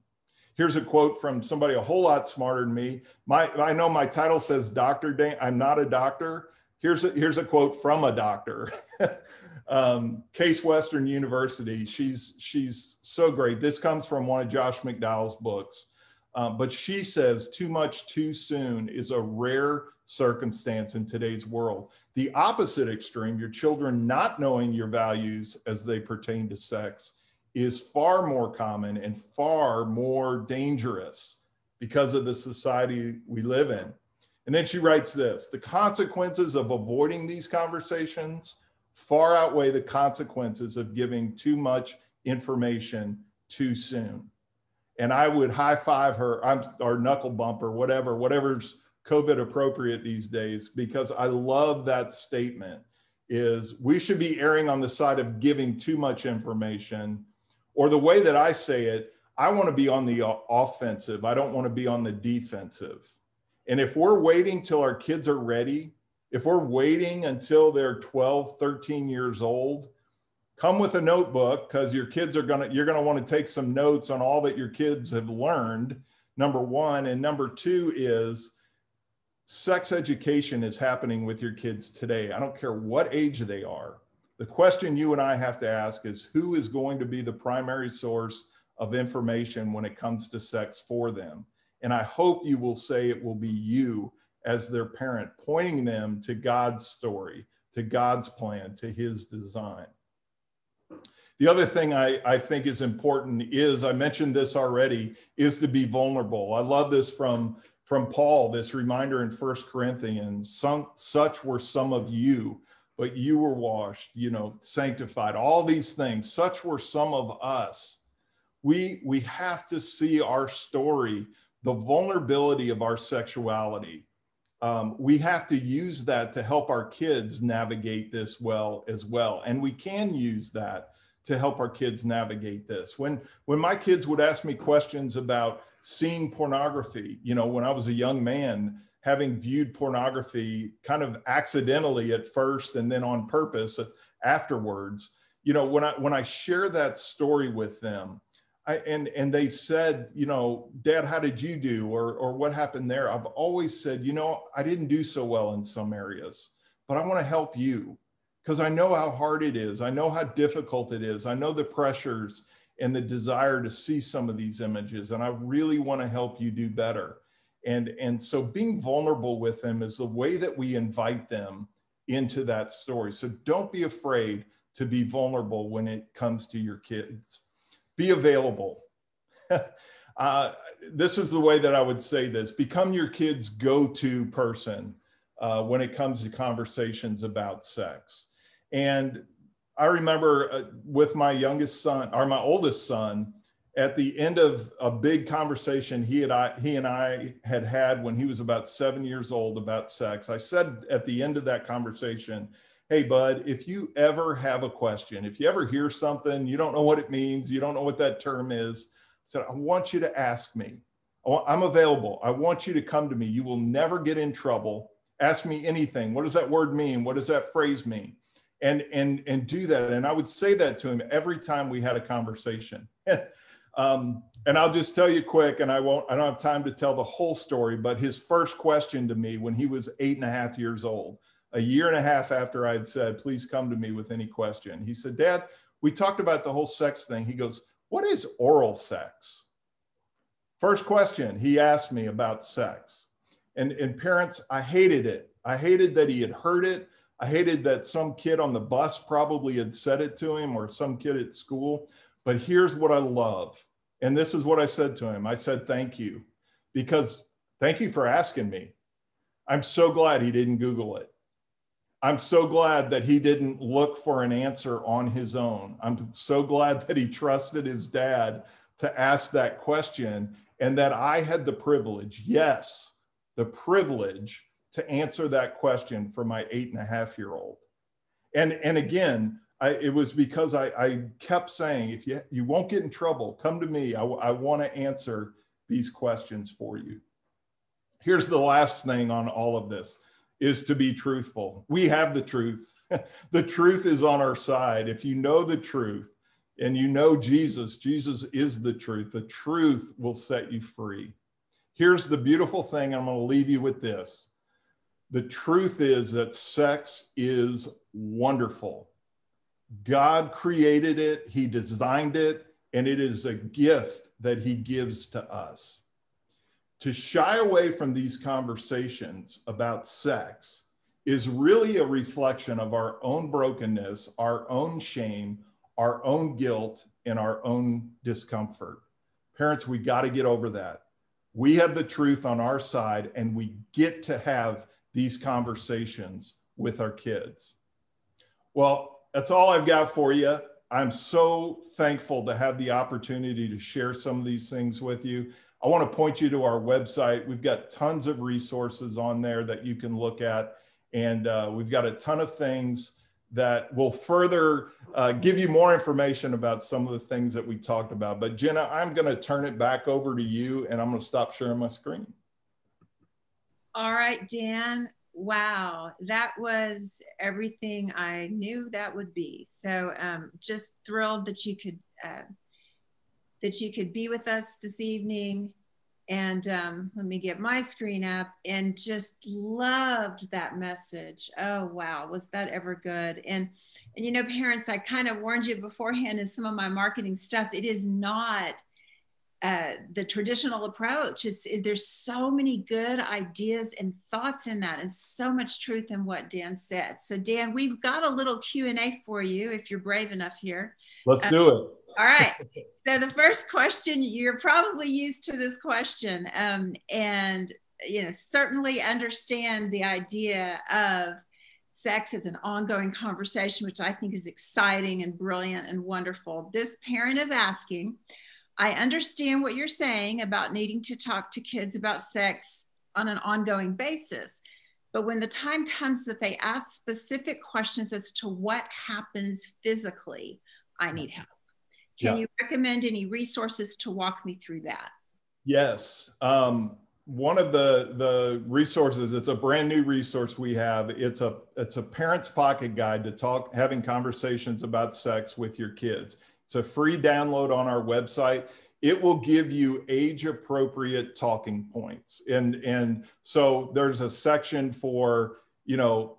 Here's a quote from somebody a whole lot smarter than me. My, I know my title says Dr. Dan. I'm not a doctor. Here's a, here's a quote from a doctor. (laughs) um, Case Western University. She's she's so great. This comes from one of Josh McDowell's books, um, but she says too much too soon is a rare circumstance in today's world. The opposite extreme, your children not knowing your values as they pertain to sex, is far more common and far more dangerous because of the society we live in. And then she writes this the consequences of avoiding these conversations far outweigh the consequences of giving too much information too soon. And I would high five her, I'm, or knuckle bump or whatever, whatever's COVID appropriate these days, because I love that statement is we should be erring on the side of giving too much information. Or the way that I say it, I want to be on the offensive. I don't want to be on the defensive. And if we're waiting till our kids are ready if we're waiting until they're 12, 13 years old, come with a notebook because your kids are going to, you're going to want to take some notes on all that your kids have learned. Number one. And number two is sex education is happening with your kids today. I don't care what age they are. The question you and I have to ask is who is going to be the primary source of information when it comes to sex for them? And I hope you will say it will be you as their parent, pointing them to God's story, to God's plan, to his design. The other thing I, I think is important is, I mentioned this already, is to be vulnerable. I love this from, from Paul, this reminder in First Corinthians, some, such were some of you, but you were washed, you know, sanctified, all these things, such were some of us. We, we have to see our story, the vulnerability of our sexuality, um, we have to use that to help our kids navigate this well as well. And we can use that to help our kids navigate this. When when my kids would ask me questions about seeing pornography, you know, when I was a young man, having viewed pornography kind of accidentally at first and then on purpose afterwards, you know, when I when I share that story with them, I, and and they've said, you know, Dad, how did you do, or or what happened there? I've always said, you know, I didn't do so well in some areas, but I want to help you because I know how hard it is. I know how difficult it is. I know the pressures and the desire to see some of these images, and I really want to help you do better. And and so being vulnerable with them is the way that we invite them into that story. So don't be afraid to be vulnerable when it comes to your kids be available. (laughs) uh, this is the way that I would say this become your kid's go to person uh, when it comes to conversations about sex. And I remember uh, with my youngest son or my oldest son, at the end of a big conversation he and I he and I had had when he was about 7 years old about sex I said at the end of that conversation hey, bud, if you ever have a question, if you ever hear something, you don't know what it means, you don't know what that term is, I said, I want you to ask me. I'm available. I want you to come to me. You will never get in trouble. Ask me anything. What does that word mean? What does that phrase mean? And and and do that. And I would say that to him every time we had a conversation. (laughs) um, and I'll just tell you quick, and I won't. I don't have time to tell the whole story. But his first question to me when he was eight and a half years old a year and a half after I'd said, please come to me with any question. He said, Dad, we talked about the whole sex thing. He goes, What is oral sex? First question he asked me about sex. And, and parents, I hated it. I hated that he had heard it. I hated that some kid on the bus probably had said it to him or some kid at school. But here's what I love. And this is what I said to him I said, Thank you, because thank you for asking me. I'm so glad he didn't Google it. I'm so glad that he didn't look for an answer on his own. I'm so glad that he trusted his dad to ask that question and that I had the privilege, yes, the privilege to answer that question for my eight and a half year old. And, and again, I, it was because I, I, kept saying, if you, you won't get in trouble, come to me. I, I want to answer these questions for you. Here's the last thing on all of this is to be truthful. We have the truth. (laughs) the truth is on our side. If you know the truth and you know Jesus, Jesus is the truth. The truth will set you free. Here's the beautiful thing. I'm going to leave you with this. The truth is that sex is wonderful. God created it, He designed it, and it is a gift that He gives to us. To shy away from these conversations about sex is really a reflection of our own brokenness, our own shame, our own guilt, and our own discomfort. Parents, we got to get over that. We have the truth on our side, and we get to have these conversations with our kids. Well, that's all I've got for you. I'm so thankful to have the opportunity to share some of these things with you. I want to point you to our website. We've got tons of resources on there that you can look at. And uh, we've got a ton of things that will further uh, give you more information about some of the things that we talked about. But Jenna, I'm going to turn it back over to you and I'm going to stop sharing my screen. All right, Dan. Wow, that was everything I knew that would be. So um, just thrilled that you could uh, that you could be with us this evening. And um, let me get my screen up and just loved that message. Oh, wow. Was that ever good? And, and you know, parents, I kind of warned you beforehand in some of my marketing stuff. It is not uh, the traditional approach. It's, it, there's so many good ideas and thoughts in that and so much truth in what Dan said. So Dan, we've got a little Q&A for you if you're brave enough here. Let's do it. All right. (laughs) So the first question, you're probably used to this question, um, and you know certainly understand the idea of sex as an ongoing conversation, which I think is exciting and brilliant and wonderful. This parent is asking, I understand what you're saying about needing to talk to kids about sex on an ongoing basis. But when the time comes that they ask specific questions as to what happens physically, I need help. Can yeah. you recommend any resources to walk me through that? Yes. Um, one of the the resources it's a brand new resource we have it's a it's a parent's pocket guide to talk having conversations about sex with your kids it's a free download on our website it will give you age appropriate talking points and and so there's a section for you know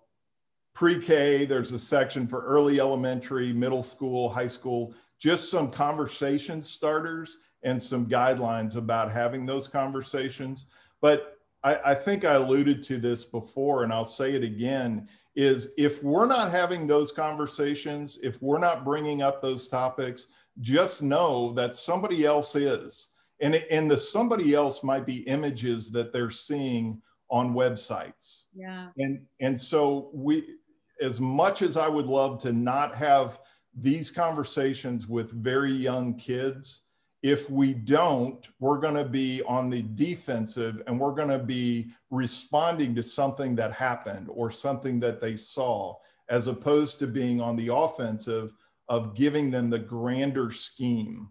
pre-K, there's a section for early elementary, middle school, high school, just some conversation starters and some guidelines about having those conversations. But I, I think I alluded to this before, and I'll say it again, is if we're not having those conversations, if we're not bringing up those topics, just know that somebody else is. And, and the somebody else might be images that they're seeing on websites. Yeah. And and so we as much as I would love to not have these conversations with very young kids, if we don't, we're going to be on the defensive and we're going to be responding to something that happened or something that they saw, as opposed to being on the offensive of giving them the grander scheme.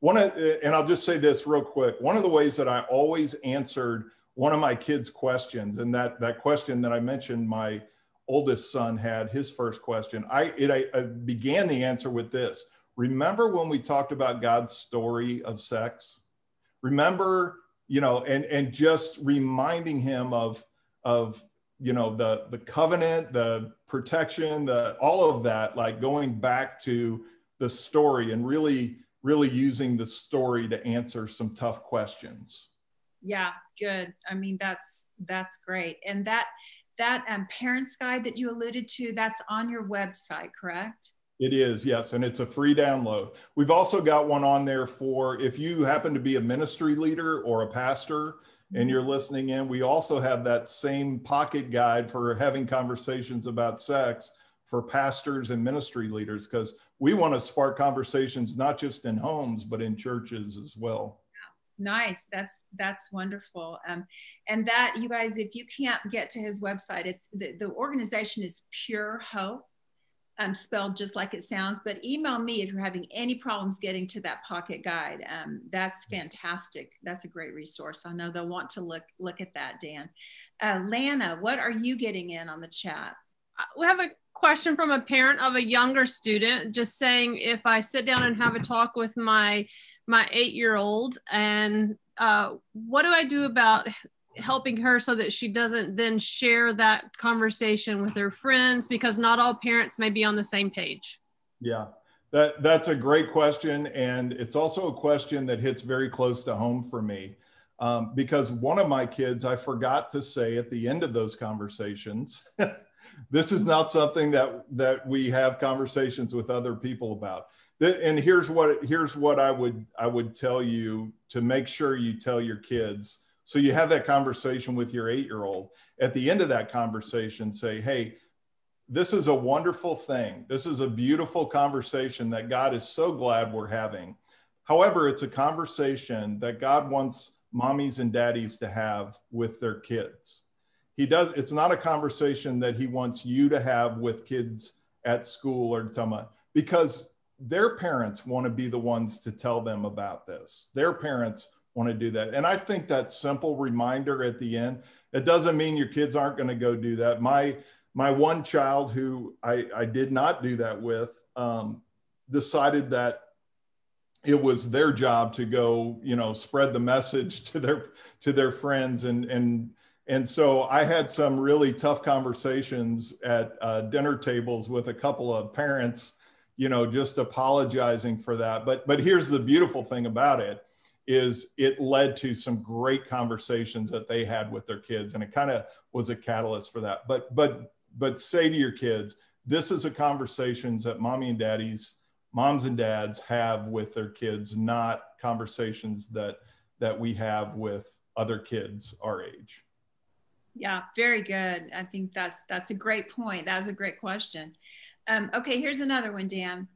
One of, and I'll just say this real quick. One of the ways that I always answered one of my kids' questions, and that that question that I mentioned, my oldest son had his first question, I, it, I, I began the answer with this. Remember when we talked about God's story of sex? Remember, you know, and, and just reminding him of, of, you know, the, the covenant, the protection, the, all of that, like going back to the story and really really using the story to answer some tough questions yeah good i mean that's that's great and that that um, parents guide that you alluded to that's on your website correct? It is yes and it's a free download. We've also got one on there for if you happen to be a ministry leader or a pastor and you're listening in we also have that same pocket guide for having conversations about sex for pastors and ministry leaders because we want to spark conversations not just in homes but in churches as well nice. That's that's wonderful. Um, and that you guys if you can't get to his website it's the, the organization is pure hope um, spelled just like it sounds but email me if you're having any problems getting to that pocket guide. Um, that's fantastic. That's a great resource. I know they'll want to look look at that dan. Uh, lana what are you getting in on the chat? Uh, we have a question from a parent of a younger student just saying if i sit down and have a talk with my my eight year old and uh, what do i do about helping her so that she doesn't then share that conversation with her friends? Because not all parents may be on the same page. Yeah that that's a great question. And it's also a question that hits very close to home for me um, because one of my kids i forgot to say at the end of those conversations (laughs) this is not something that that we have conversations with other people about. And here's what here's what i would i would tell you to make sure you tell your kids. So you have that conversation with your eight year old at the end of that conversation say hey this is a wonderful thing. This is a beautiful conversation that god is so glad we're having. However it's a conversation that god wants mommies and daddies to have with their kids he does it's not a conversation that he wants you to have with kids at school or something because their parents want to be the ones to tell them about this. Their parents want to do that. And i think that simple reminder at the end it doesn't mean your kids aren't going to go do that. My my one child who i i did not do that with um, decided that it was their job to go you know spread the message (laughs) to their to their friends and and and so I had some really tough conversations at uh, dinner tables with a couple of parents, you know, just apologizing for that. But but here's the beautiful thing about it is it led to some great conversations that they had with their kids and it kind of was a catalyst for that. But but but say to your kids, this is a conversations that mommy and daddies, moms and dads have with their kids, not conversations that that we have with other kids our age. Yeah, very good. I think that's that's a great point. That was a great question. Um, okay, here's another one, Dan.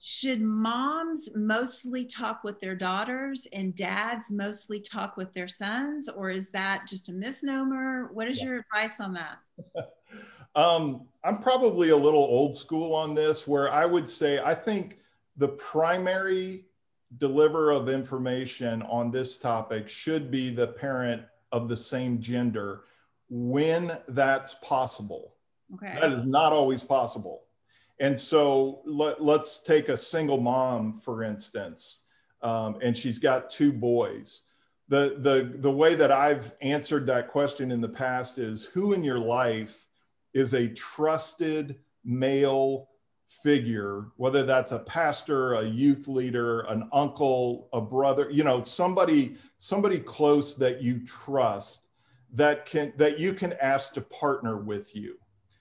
Should moms mostly talk with their daughters and dads mostly talk with their sons, or is that just a misnomer? What is yeah. your advice on that? (laughs) um, I'm probably a little old school on this, where I would say I think the primary deliver of information on this topic should be the parent of the same gender when that's possible. Okay. That is not always possible. And so let, us take a single mom, for instance, um, and she's got two boys. The, the, the way that I've answered that question in the past is who in your life is a trusted male figure, whether that's a pastor, a youth leader, an uncle, a brother, you know, somebody, somebody close that you trust that can that you can ask to partner with you.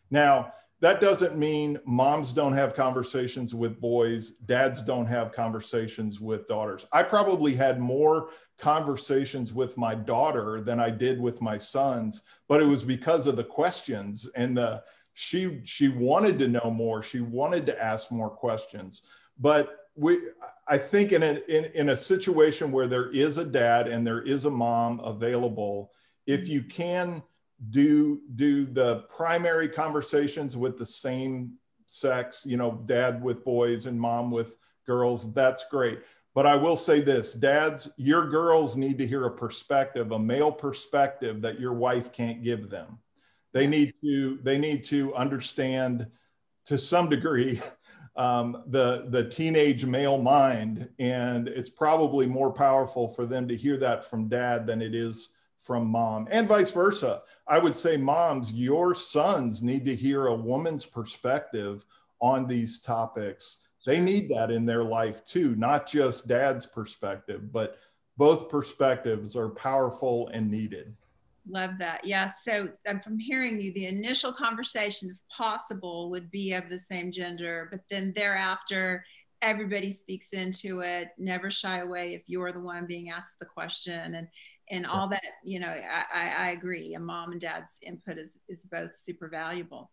Now, that doesn't mean moms don't have conversations with boys, dads don't have conversations with daughters. I probably had more conversations with my daughter than I did with my sons, but it was because of the questions and the she she wanted to know more, she wanted to ask more questions. But we I think in a in, in a situation where there is a dad and there is a mom available, if you can do do the primary conversations with the same sex you know dad with boys and mom with girls that's great. But i will say this dads your girls need to hear a perspective a male perspective that your wife can't give them. They need to they need to understand to some degree (laughs) um, the the teenage male mind. And it's probably more powerful for them to hear that from dad than it is from mom and vice versa. I would say, moms, your sons need to hear a woman's perspective on these topics They need that in their life too, not just dad's perspective, but both perspectives are powerful and needed. Love that. Yeah. So um, from hearing you, the initial conversation, if possible, would be of the same gender, but then thereafter, everybody speaks into it. Never shy away if you're the one being asked the question, and and all that. You know, I, I agree. A mom and dad's input is is both super valuable.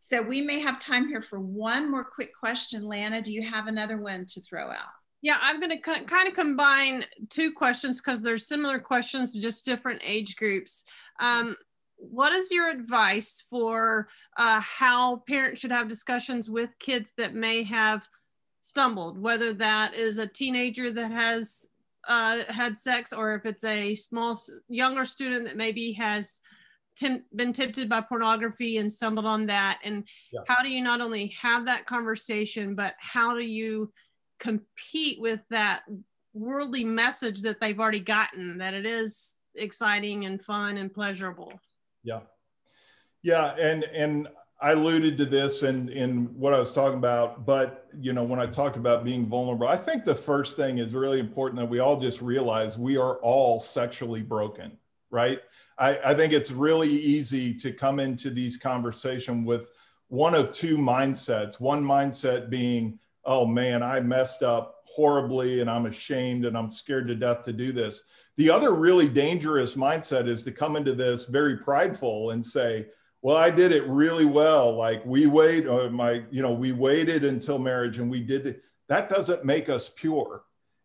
So we may have time here for one more quick question. Lana, do you have another one to throw out? Yeah, I'm going to co- kind of combine two questions because they're similar questions, just different age groups. Um, what is your advice for uh, how parents should have discussions with kids that may have stumbled, whether that is a teenager that has uh, had sex or if it's a small, younger student that maybe has been tempted by pornography and stumbled on that? And yeah. how do you not only have that conversation, but how do you compete with that worldly message that they've already gotten that it is exciting and fun and pleasurable yeah yeah and and i alluded to this in in what i was talking about but you know when i talked about being vulnerable i think the first thing is really important that we all just realize we are all sexually broken right i i think it's really easy to come into these conversations with one of two mindsets one mindset being oh man, I messed up horribly and I'm ashamed and I'm scared to death to do this. The other really dangerous mindset is to come into this very prideful and say, well, I did it really well. Like we wait, or uh, my, you know, we waited until marriage and we did. That doesn't make us pure.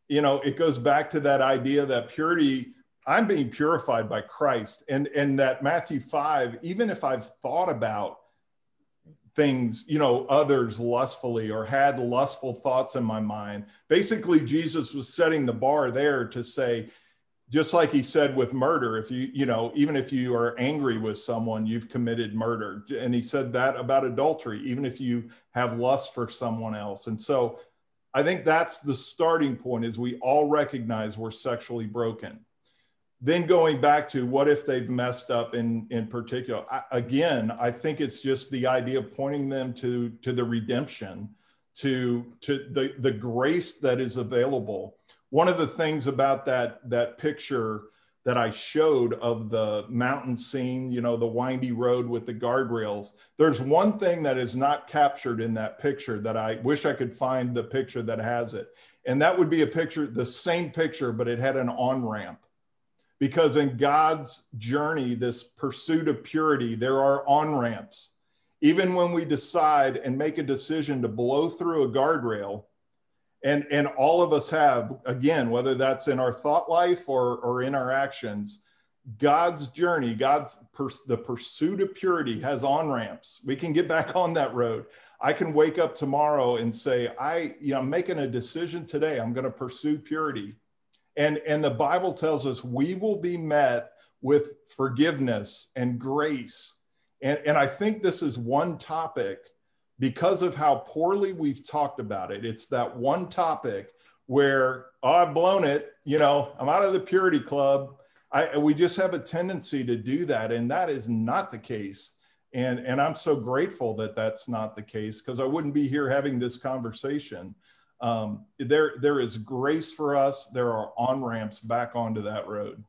You know, it goes back to that idea that purity, I'm being purified by Christ. And and that Matthew 5, even if I've thought about things, you know, others lustfully or had lustful thoughts in my mind. Basically, Jesus was setting the bar there to say, just like he said with murder, if you, you know, even if you are angry with someone, you've committed murder. And he said that about adultery, even if you have lust for someone else. And so I think that's the starting point is we all recognize we're sexually broken then going back to what if they've messed up in in particular I, again i think it's just the idea of pointing them to to the redemption to to the the grace that is available one of the things about that that picture that i showed of the mountain scene you know the windy road with the guardrails there's one thing that is not captured in that picture that i wish i could find the picture that has it and that would be a picture the same picture but it had an on ramp because in God's journey, this pursuit of purity, there are on ramps. Even when we decide and make a decision to blow through a guardrail, and, and all of us have, again, whether that's in our thought life or, or in our actions, God's journey, God's pers- the pursuit of purity has on ramps. We can get back (laughs) on that road. I can wake up tomorrow and say, I, you know, I'm making a decision today. I'm going to pursue purity. And, and the Bible tells us we will be met with forgiveness and grace. And, and I think this is one topic because of how poorly we've talked about it. It's that one topic where, oh, I've blown it. You know, I'm out of the purity club. I, we just have a tendency to do that. And that is not the case. And, and I'm so grateful that that's not the case because I wouldn't be here having this conversation um, there there is grace for us. There are on ramps back onto that road.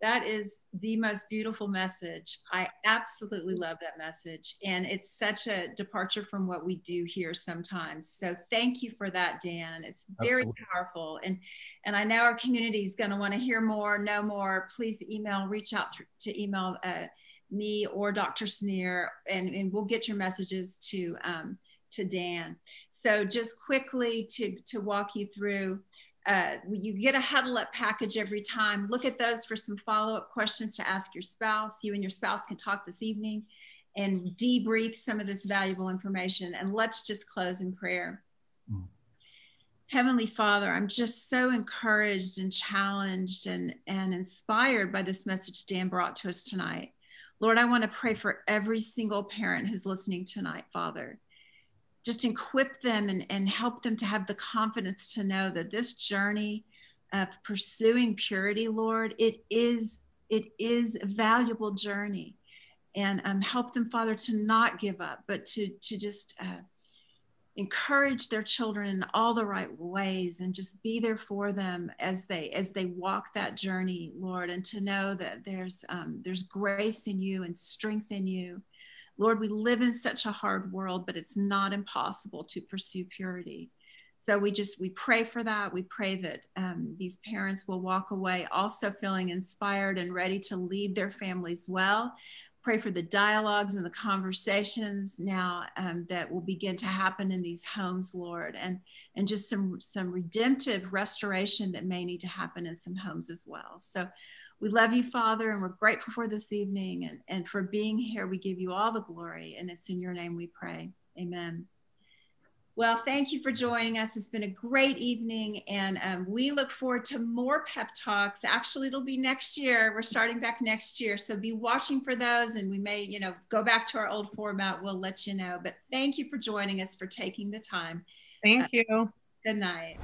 That is the most beautiful message. I absolutely love that message. And it's such a departure from what we do here sometimes. So thank you for that, Dan. It's very absolutely. powerful. And and I know our community is going to want to hear more, know more. Please email, reach out to email uh, me or Dr. Sneer, and, and we'll get your messages to um, to Dan. So just quickly to, to walk you through, uh, you get a huddle up package every time. Look at those for some follow-up questions to ask your spouse. You and your spouse can talk this evening and debrief some of this valuable information. And let's just close in prayer. Mm. Heavenly Father, I'm just so encouraged and challenged and, and inspired by this message Dan brought to us tonight. Lord, I want to pray for every single parent who's listening tonight, Father just equip them and, and help them to have the confidence to know that this journey of pursuing purity, Lord, it is it is a valuable journey, and um, help them, Father, to not give up, but to to just uh, encourage their children in all the right ways and just be there for them as they as they walk that journey lord and to know that there's um, there's grace in you and strength in you lord we live in such a hard world but it's not impossible to pursue purity. So we just we pray for that. We pray that um, these parents will walk away also feeling inspired and ready to lead their families well. Pray for the dialogues and the conversations now um, that will begin to happen in these homes lord and and just some some redemptive restoration that may need to happen in some homes as well. So we love you father and we're grateful for this evening and, and for being here we give you all the glory and it's in your name we pray amen well, thank you for joining us. It's been a great evening, and um, we look forward to more pep talks. Actually, it'll be next year. We're starting back next year, so be watching for those, and we may, you know, go back to our old format. We'll let you know. But thank you for joining us, for taking the time. Thank uh, you. Good night.